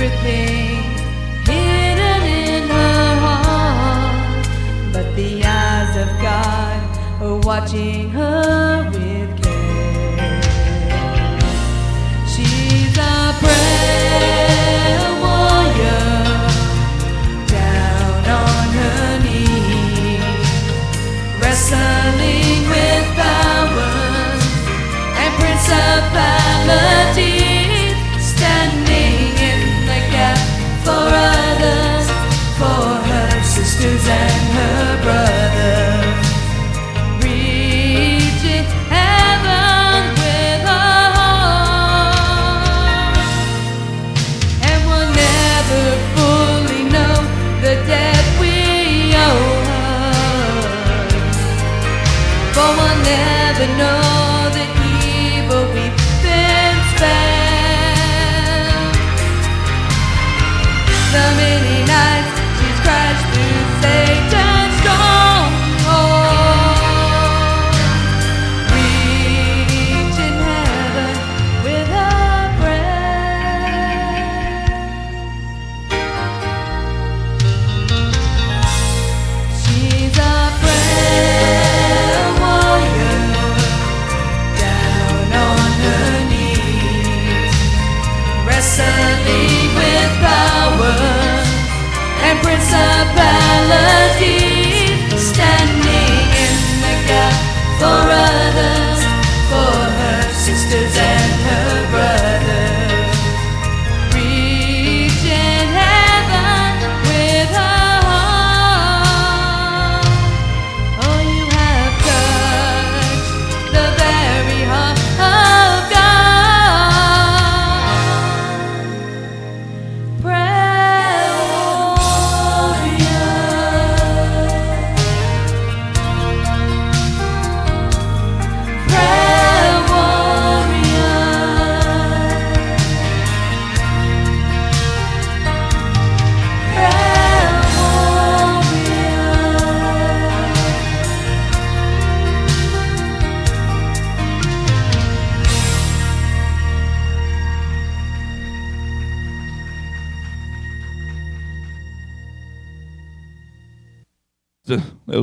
secret things hidden in her heart, but the eyes of God are watching her with care. She's a prayer warrior down on her knees, wrestling with powers and principalities,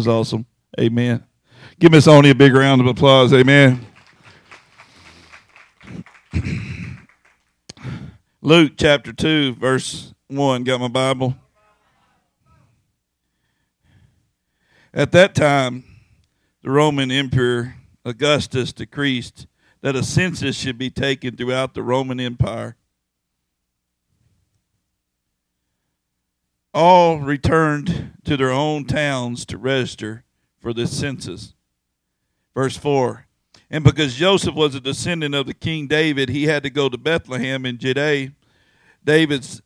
Was awesome. Amen. Give Miss Oni a big round of applause. Amen. Luke chapter 2, verse 1. Got my Bible? At that time, the Roman Emperor Augustus decreed that a census should be taken throughout the Roman Empire. All returned to their own towns to register for the census. Verse 4 And because Joseph was a descendant of the King David, he had to go to Bethlehem in Judea, David's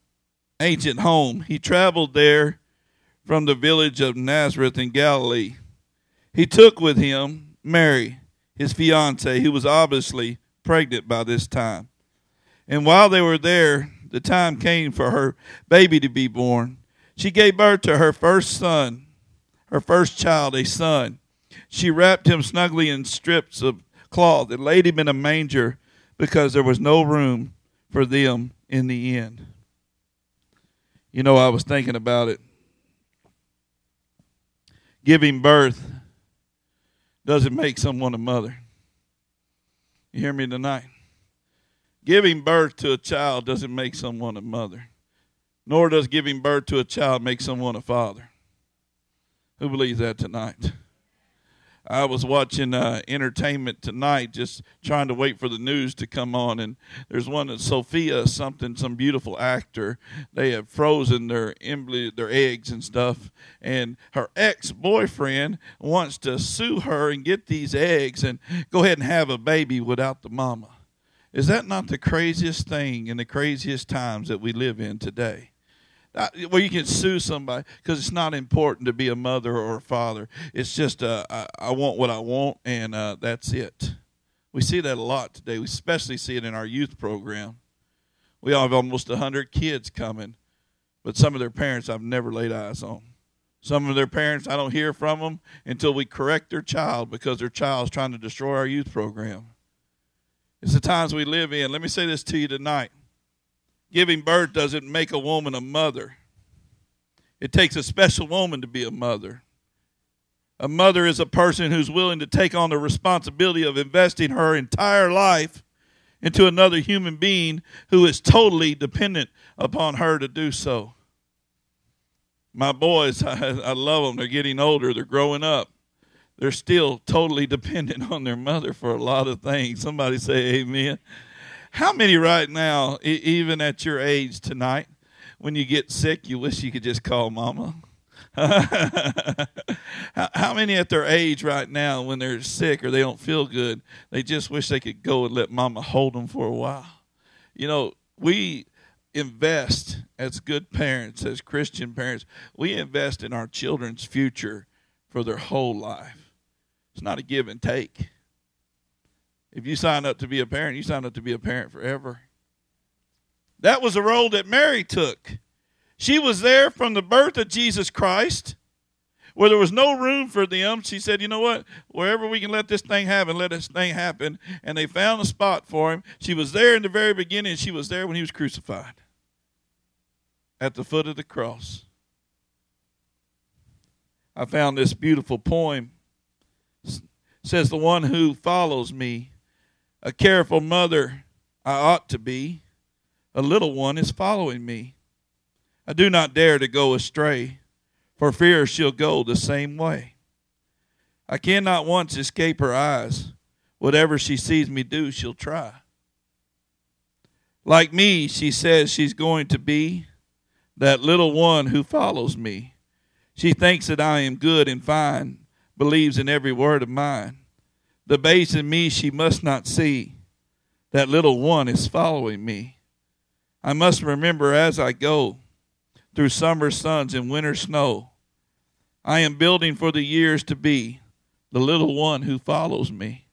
ancient home. He traveled there from the village of Nazareth in Galilee. He took with him Mary, his fiancee, who was obviously pregnant by this time. And while they were there, the time came for her baby to be born. She gave birth to her first son, her first child, a son. She wrapped him snugly in strips of cloth and laid him in a manger because there was no room for them in the inn. You know, I was thinking about it. Giving birth doesn't make someone a mother. You hear me tonight? Giving birth to a child doesn't make someone a mother, nor does giving birth to a child make someone a father. Who believes that tonight? I was watching uh, entertainment tonight, just trying to wait for the news to come on. And there's one that Sophia something, some beautiful actor. They have frozen their embly, their eggs and stuff. And her ex boyfriend wants to sue her and get these eggs and go ahead and have a baby without the mama. Is that not the craziest thing in the craziest times that we live in today? Uh, well, you can sue somebody because it's not important to be a mother or a father. It's just uh, I, I want what I want, and uh, that's it. We see that a lot today. We especially see it in our youth program. We have almost hundred kids coming, but some of their parents I've never laid eyes on. Some of their parents I don't hear from them until we correct their child because their child's trying to destroy our youth program. It's the times we live in. Let me say this to you tonight giving birth doesn't make a woman a mother. It takes a special woman to be a mother. A mother is a person who's willing to take on the responsibility of investing her entire life into another human being who is totally dependent upon her to do so. My boys, I, I love them. They're getting older, they're growing up. They're still totally dependent on their mother for a lot of things. Somebody say amen. How many right now, even at your age tonight, when you get sick, you wish you could just call mama? How many at their age right now, when they're sick or they don't feel good, they just wish they could go and let mama hold them for a while? You know, we invest as good parents, as Christian parents, we invest in our children's future for their whole life. It's not a give and take. If you sign up to be a parent, you sign up to be a parent forever. That was a role that Mary took. She was there from the birth of Jesus Christ, where there was no room for them. She said, You know what? Wherever we can let this thing happen, let this thing happen. And they found a spot for him. She was there in the very beginning, she was there when he was crucified at the foot of the cross. I found this beautiful poem. It says, The one who follows me a careful mother I ought to be. A little one is following me. I do not dare to go astray, for fear she'll go the same way. I cannot once escape her eyes. Whatever she sees me do, she'll try. Like me, she says she's going to be that little one who follows me. She thinks that I am good and fine, believes in every word of mine. The base in me she must not see. That little one is following me. I must remember as I go through summer suns and winter snow. I am building for the years to be the little one who follows me.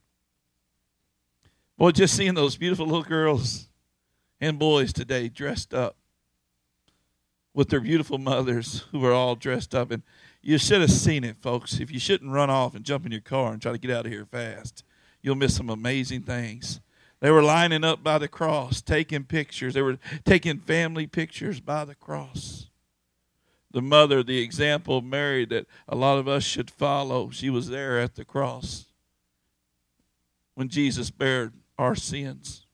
Boy, just seeing those beautiful little girls and boys today dressed up with their beautiful mothers who are all dressed up. And you should have seen it, folks. If you shouldn't run off and jump in your car and try to get out of here fast, you'll miss some amazing things. They were lining up by the cross, taking pictures. They were taking family pictures by the cross. The mother, the example of Mary that a lot of us should follow, she was there at the cross when Jesus bared our sins.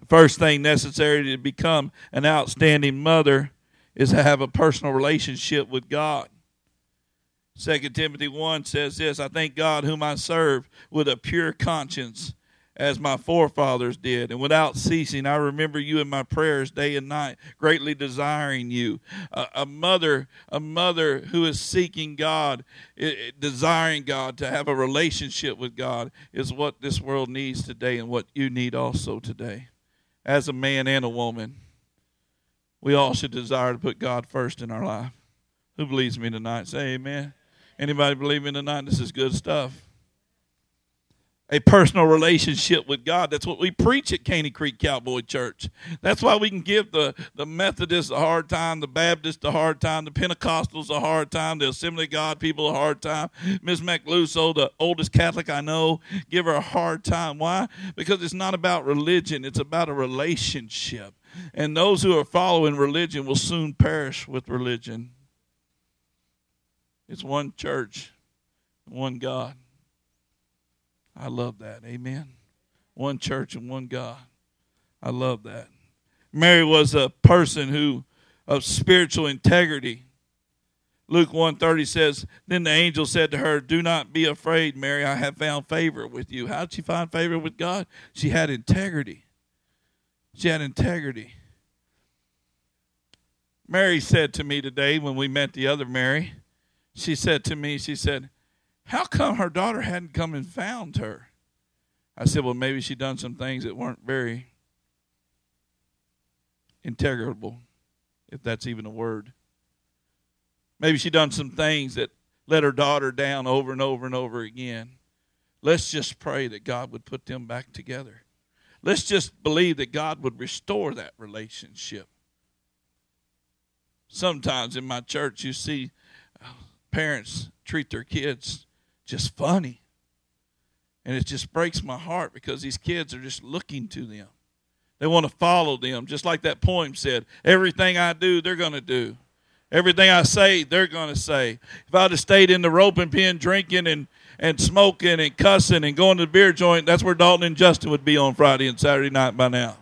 The first thing necessary to become an outstanding mother is to have a personal relationship with God. Second Timothy 1 says this I thank God whom I serve with a pure conscience as my forefathers did. And without ceasing, I remember you in my prayers day and night, greatly desiring you. a mother, a mother who is seeking God, desiring God to have a relationship with God is what this world needs today and what you need also today. As a man and a woman, we all should desire to put God first in our life. Who believes me tonight? Say amen. Anybody believe me tonight? This is good stuff. A personal relationship with God. That's what we preach at Caney Creek Cowboy Church. That's why we can give the, the Methodists a hard time, the Baptists a hard time, the Pentecostals a hard time, the Assembly of God people a hard time. Ms. McLuso, the oldest Catholic I know, give her a hard time. Why? Because it's not about religion, it's about a relationship. And those who are following religion will soon perish with religion. It's one church, one God. I love that. Amen. One church and one God. I love that. Mary was a person who of spiritual integrity. Luke 130 says, Then the angel said to her, Do not be afraid, Mary, I have found favor with you. How did she find favor with God? She had integrity. She had integrity. Mary said to me today when we met the other Mary, she said to me, she said, How come her daughter hadn't come and found her? I said, Well, maybe she done some things that weren't very integrable, if that's even a word. Maybe she done some things that let her daughter down over and over and over again. Let's just pray that God would put them back together. Let's just believe that God would restore that relationship. Sometimes in my church, you see parents treat their kids just funny. And it just breaks my heart because these kids are just looking to them. They want to follow them, just like that poem said. Everything I do, they're going to do. Everything I say, they're going to say. If I'd have stayed in the roping pen drinking and, and smoking and cussing and going to the beer joint, that's where Dalton and Justin would be on Friday and Saturday night by now.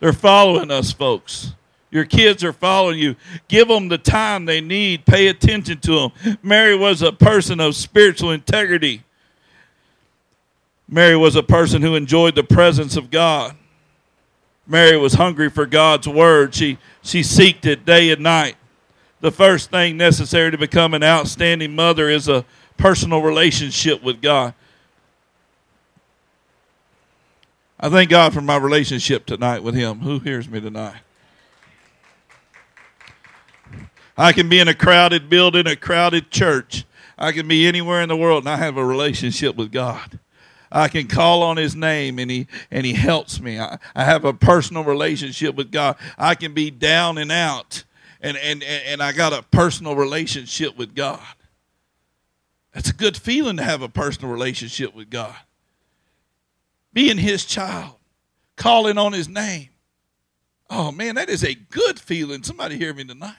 They're following us, folks. Your kids are following you. Give them the time they need. Pay attention to them. Mary was a person of spiritual integrity. Mary was a person who enjoyed the presence of God. Mary was hungry for God's word. She she seeked it day and night the first thing necessary to become an outstanding mother is a personal relationship with God. I thank God for my relationship tonight with Him. Who hears me tonight? I can be in a crowded building, a crowded church. I can be anywhere in the world and I have a relationship with God. I can call on his name and he and he helps me. I, I have a personal relationship with God. I can be down and out and, and, and I got a personal relationship with God. That's a good feeling to have a personal relationship with God. Being His child, calling on His name. Oh man, that is a good feeling. Somebody hear me tonight.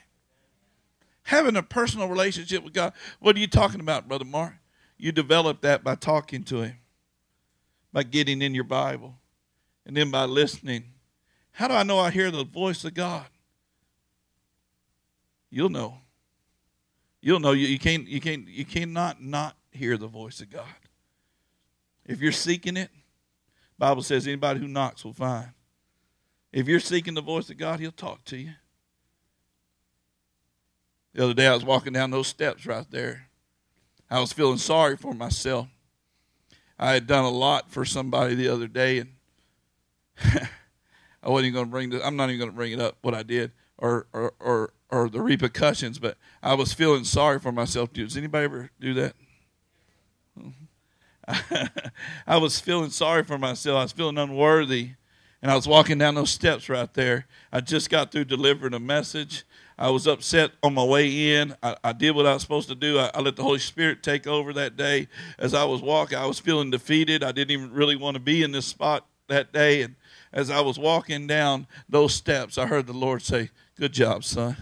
Having a personal relationship with God. What are you talking about, Brother Mark? You develop that by talking to Him, by getting in your Bible, and then by listening. How do I know I hear the voice of God? you'll know. You'll know you, you can't you can't you cannot not hear the voice of God. If you're seeking it, Bible says anybody who knocks will find. If you're seeking the voice of God, he'll talk to you. The other day I was walking down those steps right there. I was feeling sorry for myself. I had done a lot for somebody the other day and I wasn't even going to bring this. I'm not even going to bring it up what I did or, or, or or the repercussions, but I was feeling sorry for myself. Does anybody ever do that? I was feeling sorry for myself. I was feeling unworthy. And I was walking down those steps right there. I just got through delivering a message. I was upset on my way in. I, I did what I was supposed to do. I, I, let the Holy Spirit take over that day. As I was walking, I was feeling defeated. I didn't even really want to be in this spot that day. And as I was walking down those steps, I heard the Lord say, Good job, son.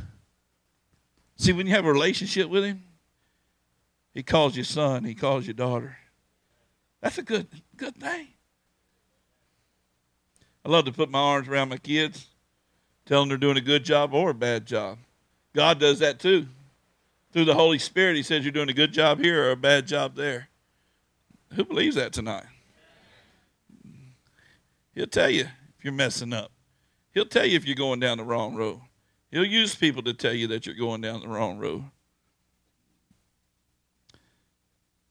See, when you have a relationship with Him, He calls you son, He calls you daughter. That's a good, good thing. I love to put my arms around my kids, tell them they're doing a good job or a bad job. God does that too. Through the Holy Spirit, He says you're doing a good job here or a bad job there. Who believes that tonight? He'll tell you if you're messing up. He'll tell you if you're going down the wrong road. He'll use people to tell you that you're going down the wrong road.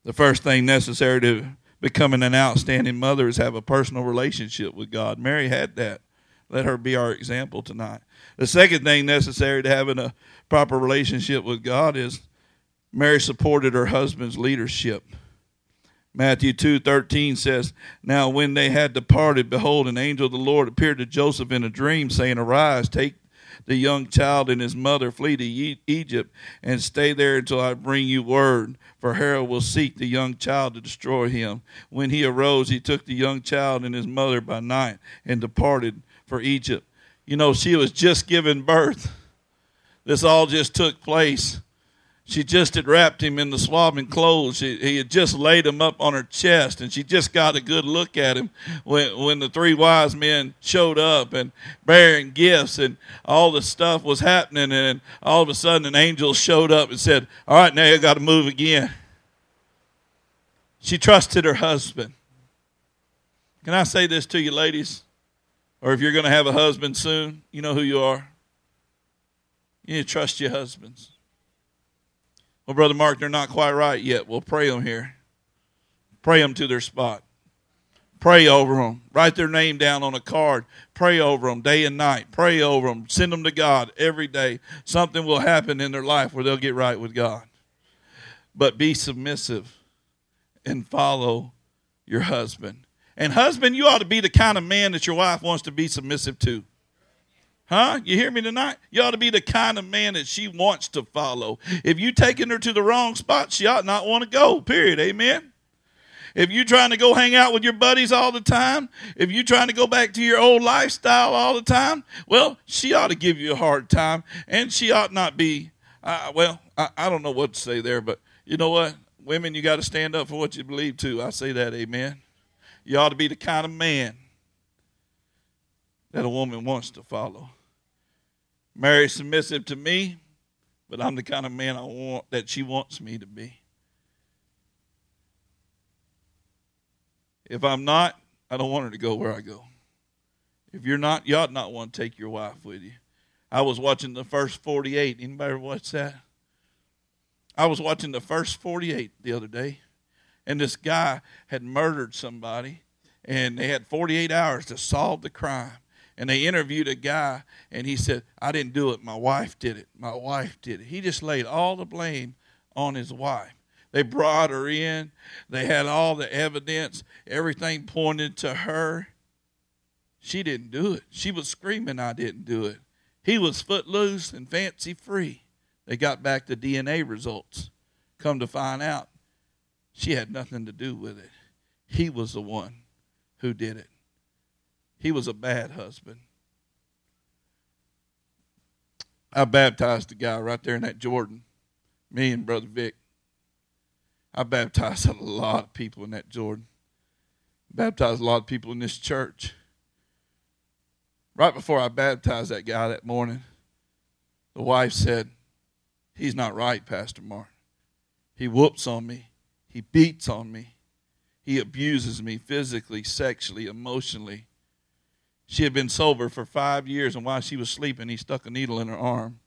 The first thing necessary to becoming an outstanding mother is have a personal relationship with God. Mary had that. Let her be our example tonight. The second thing necessary to having a proper relationship with God is Mary supported her husband's leadership. Matthew 2:13 says, "Now when they had departed, behold, an angel of the Lord appeared to Joseph in a dream, saying, Arise, take the young child and his mother flee to Egypt and stay there until I bring you word. For Herod will seek the young child to destroy him. When he arose, he took the young child and his mother by night and departed for Egypt. You know, she was just giving birth. This all just took place. She just had wrapped him in the swaddling clothes. She, he had just laid him up on her chest, and she just got a good look at him when when the three wise men showed up and bearing gifts, and all the stuff was happening. And all of a sudden, an angel showed up and said, "All right, now you got to move again." She trusted her husband. Can I say this to you, ladies? Or if you're going to have a husband soon, you know who you are. You need to trust your husbands. Well, Brother Mark, they're not quite right yet. We'll pray them here. Pray them to their spot. Pray over them. Write their name down on a card. Pray over them day and night. Pray over them. Send them to God every day. Something will happen in their life where they'll get right with God. But be submissive and follow your husband. And, husband, you ought to be the kind of man that your wife wants to be submissive to. Huh? You hear me tonight? You ought to be the kind of man that she wants to follow. If you taking her to the wrong spot, she ought not want to go. Period. Amen. If you're trying to go hang out with your buddies all the time, if you're trying to go back to your old lifestyle all the time, well, she ought to give you a hard time, and she ought not be. Uh, well, I, I don't know what to say there, but you know what? Women, you got to stand up for what you believe too. I say that, amen. You ought to be the kind of man that a woman wants to follow. Mary's submissive to me, but I'm the kind of man I want that she wants me to be. If I'm not, I don't want her to go where I go. If you're not, you ought not want to take your wife with you. I was watching the first 48. Anybody watch that? I was watching the first 48 the other day, and this guy had murdered somebody, and they had 48 hours to solve the crime and they interviewed a guy and he said i didn't do it. My wife did it. My wife did it. He just laid all the blame on his wife. They brought her in. They had all the evidence everything pointed to her. She didn't do it. She was screaming i didn't do it. He was footloose and fancy free. They got back the dna results. Come to find out she had nothing to do with it. He was the one who did it he was a bad husband. I baptized a guy right there in that Jordan, me and Brother Vic. I baptized a lot of people in that Jordan. Baptized a lot of people in this church. Right before I baptized that guy that morning, the wife said, He's not right, Pastor Martin. He whoops on me. He beats on me. He abuses me physically, sexually, emotionally. She had been sober for five years, and while she was sleeping, he stuck a needle in her arm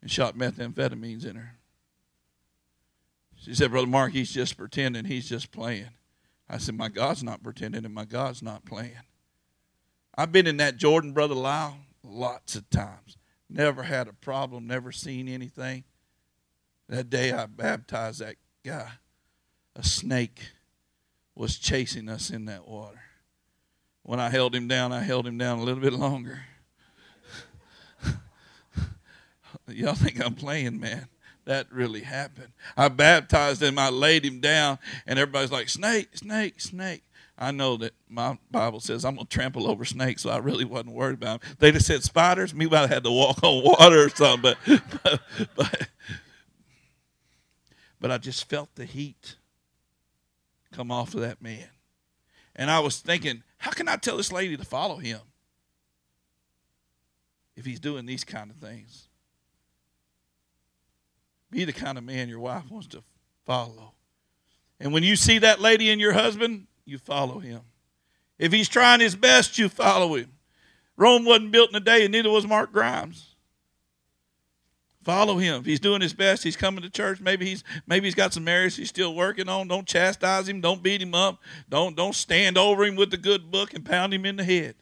and shot methamphetamines in her. She said, Brother Mark, he's just pretending. He's just playing. I said, My God's not pretending, and my God's not playing. I've been in that Jordan, Brother Lyle, lots of times. Never had a problem, never seen anything. That day I baptized that guy, a snake was chasing us in that water. When I held him down, I held him down a little bit longer. Y'all think I'm playing, man. That really happened. I baptized him, I laid him down, and everybody's like, snake, snake, snake. I know that my Bible says I'm going to trample over snakes, so I really wasn't worried about them. They just said spiders. Me, I had to walk on water or something, but, but, but, but I just felt the heat come off of that man. And I was thinking, how can I tell this lady to follow him if he's doing these kind of things? Be the kind of man your wife wants to follow. And when you see that lady and your husband, you follow him. If he's trying his best, you follow him. Rome wasn't built in a day, and neither was Mark Grimes. Follow him. If he's doing his best, he's coming to church. Maybe he's maybe he's got some areas he's still working on. Don't chastise him. Don't beat him up. Don't don't stand over him with the good book and pound him in the head.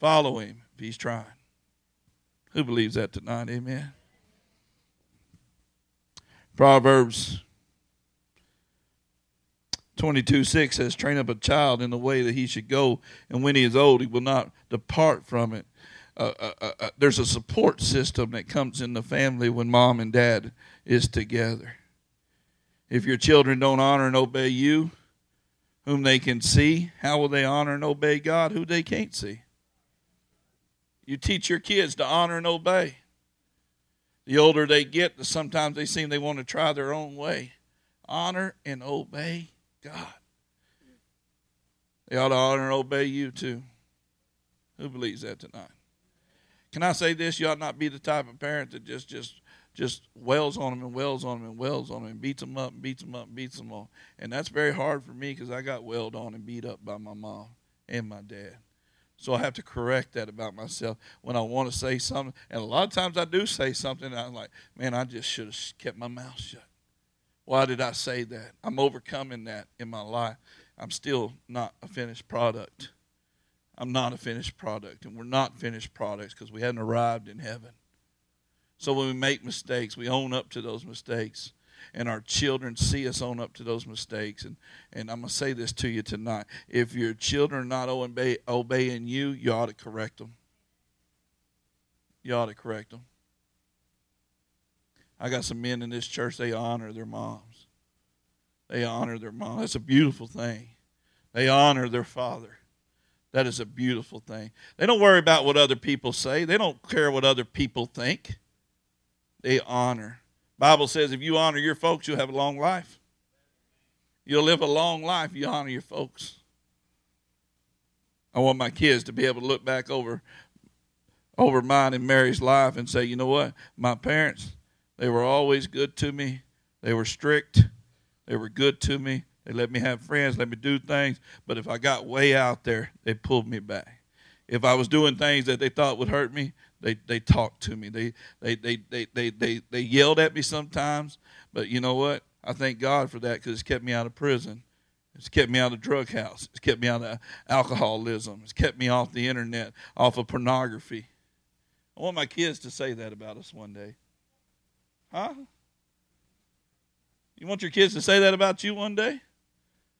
Follow him if he's trying. Who believes that tonight? Amen. Proverbs 22 6 says, Train up a child in the way that he should go, and when he is old, he will not depart from it there's a support system that comes in the family when mom and dad is together. If your children don't honor and obey you, whom they can see, how will they honor and obey God, who they can't see? You teach your kids to honor and obey. The older they get, the sometimes they seem they want to try their own way. Honor and obey God. They ought to honor and obey you too. Who believes that tonight? Can I say this? You ought not be the type of parent that just just just wails on them and wails on them and wails on them and beats them up and beats them up and beats them up. And that's very hard for me because I got wailed on and beat up by my mom and my dad. So I have to correct that about myself when I want to say something. And a lot of times I do say something, I'm like, man, I just should have kept my mouth shut. Why did I say that? I'm overcoming that in my life. I'm still not a finished product. I'm not a finished product, and we're not finished products because we hadn't arrived in heaven. So when we make mistakes, we own up to those mistakes. And our children see us own up to those mistakes. And, and I'm going to say this to you tonight. If your children are not obey, obeying you, you ought to correct them. You ought to correct them. I got some men in this church, they honor their moms. They honor their mom. That's a beautiful thing. They honor their father. That is a beautiful thing. They don't worry about what other people say. They don't care what other people think. They honor. Bible says if you honor your folks, you'll have a long life. You'll live a long life. You honor your folks. I want my kids to be able to look back over over mine and Mary's life and say, you know what? My parents, they were always good to me. They were strict. They were good to me. They let me have friends, let me do things. But if I got way out there, they pulled me back. If I was doing things that they thought would hurt me, they they talked to me. They they they they they they, they yelled at me sometimes, but you know what? I thank God for that because it's kept me out of prison. It's kept me out of drug house. It's kept me out of alcoholism. It's kept me off the internet, off of pornography. I want my kids to say that about us one day. Huh? You want your kids to say that about you one day?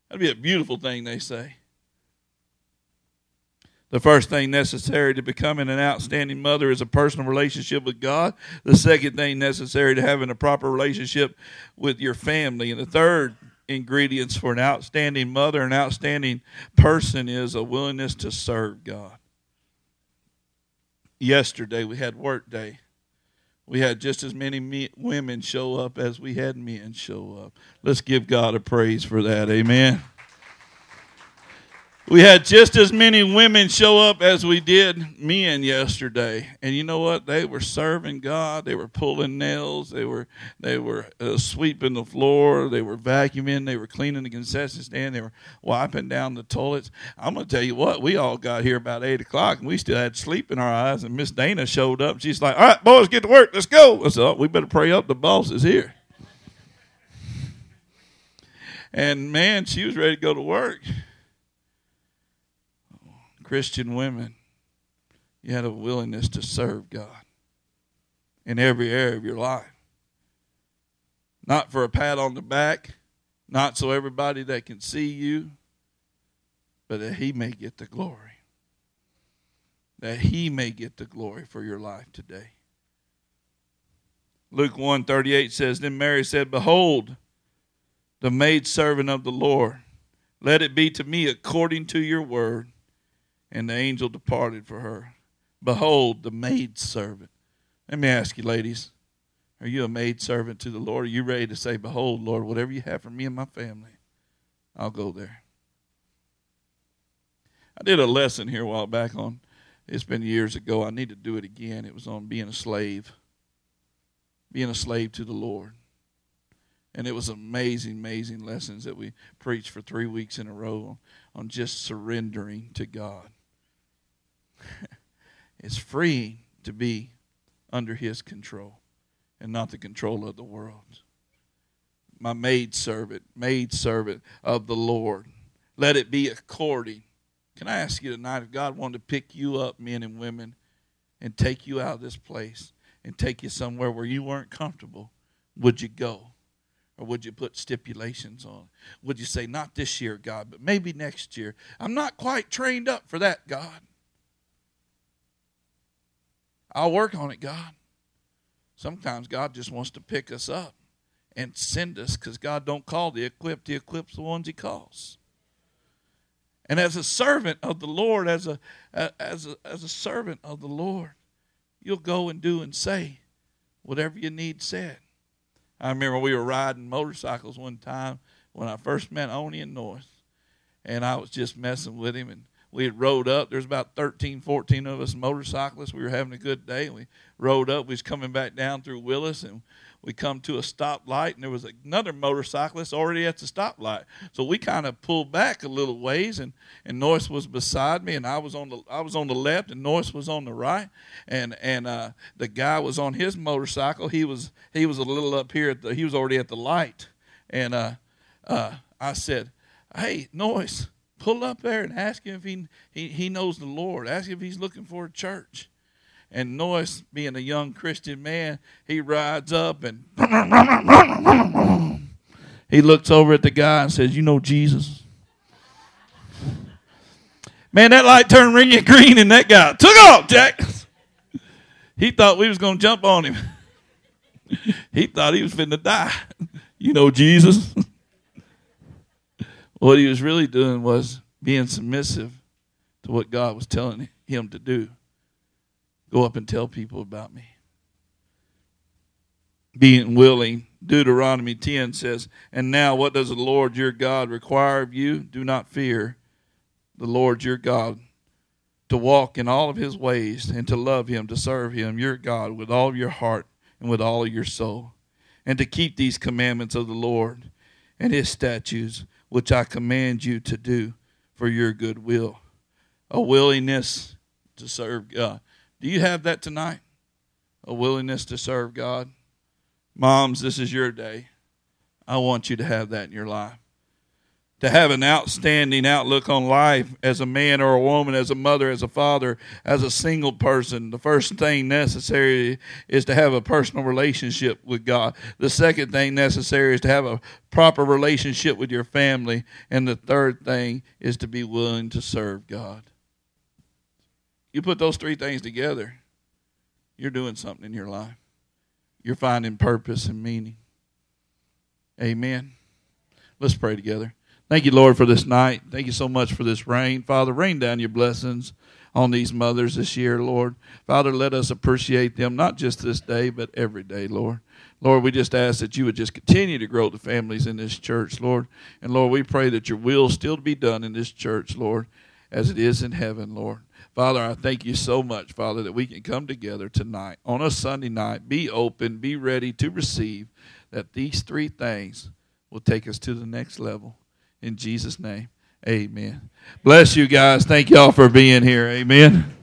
That'd be a beautiful thing they say. The first thing necessary to becoming an outstanding mother is a personal relationship with God. The second thing necessary to having a proper relationship with your family. And the third ingredients for an outstanding mother, an outstanding person is a willingness to serve God. Yesterday we had work day. We had just as many me- women show up as we had men show up. Let's give God a praise for that. Amen. We had just as many women show up as we did men yesterday, and you know what? They were serving God. They were pulling nails. They were they were uh, sweeping the floor. They were vacuuming. They were cleaning the concession stand. They were wiping down the toilets. I'm gonna tell you what. We all got here about eight o'clock, and we still had sleep in our eyes. And Miss Dana showed up. She's like, "All right, boys, get to work. Let's go." I said, oh, "We better pray up. The boss is here." And man, she was ready to go to work. Christian women, you had a willingness to serve God in every area of your life. Not for a pat on the back, not so everybody that can see you, but that He may get the glory. That He may get the glory for your life today. Luke 1 38 says, Then Mary said, Behold, the maidservant of the Lord, let it be to me according to your word. And the angel departed for her. Behold, the maid servant. Let me ask you, ladies, are you a maid servant to the Lord? Are you ready to say, Behold, Lord, whatever you have for me and my family, I'll go there? I did a lesson here a while back on, it's been years ago. I need to do it again. It was on being a slave, being a slave to the Lord. And it was amazing, amazing lessons that we preached for three weeks in a row on, on just surrendering to God. it's free to be under his control and not the control of the world. My maid servant, maid servant of the Lord. Let it be according. Can I ask you tonight if God wanted to pick you up, men and women, and take you out of this place and take you somewhere where you weren't comfortable, would you go? Or would you put stipulations on? Would you say, not this year, God, but maybe next year? I'm not quite trained up for that, God. I'll work on it, God. Sometimes God just wants to pick us up and send us because God don't call the equipped, He equips the ones He calls. And as a servant of the Lord, as a as a, as a servant of the Lord, you'll go and do and say whatever you need said. I remember we were riding motorcycles one time when I first met Oni and North, and I was just messing with him and we had rode up. There's about 13, 14 of us motorcyclists. We were having a good day. We rode up. We was coming back down through Willis, and we come to a stoplight, and there was another motorcyclist already at the stoplight. So we kind of pulled back a little ways, and and Noyce was beside me, and I was on the I was on the left, and Noyce was on the right, and and uh, the guy was on his motorcycle. He was he was a little up here at the he was already at the light, and uh, uh, I said, "Hey, Noyce." Pull up there and ask him if he, he, he knows the Lord. Ask him if he's looking for a church. And Noyce, being a young Christian man, he rides up and he looks over at the guy and says, You know Jesus? Man, that light turned ring green and that guy took off, Jack. He thought we was going to jump on him. he thought he was finna die. You know Jesus? What he was really doing was being submissive to what God was telling him to do. Go up and tell people about me. Being willing. Deuteronomy 10 says, And now what does the Lord your God require of you? Do not fear the Lord your God, to walk in all of his ways, and to love him, to serve him, your God, with all your heart and with all your soul, and to keep these commandments of the Lord and his statutes which I command you to do for your good will. A willingness to serve God. Do you have that tonight? A willingness to serve God? Moms, this is your day. I want you to have that in your life to have an outstanding outlook on life as a man or a woman, as a mother, as a father, as a single person, the first thing necessary is to have a personal relationship with God. The second thing necessary is to have a proper relationship with your family. And the third thing is to be willing to serve God. You put those three things together, you're doing something in your life. You're finding purpose and meaning. Amen. Let's pray together. Thank you, Lord, for this night. Thank you so much for this rain. Father, rain down your blessings on these mothers this year, Lord. Father, let us appreciate them, not just this day, but every day, Lord. Lord, we just ask that you would just continue to grow the families in this church, Lord. And Lord, we pray that your will still be done in this church, Lord, as it is in heaven, Lord. Father, I thank you so much, Father, that we can come together tonight on a Sunday night, be open, be ready to receive that these three things will take us to the next level. In Jesus' name, amen. Bless you guys. Thank y'all for being here. Amen.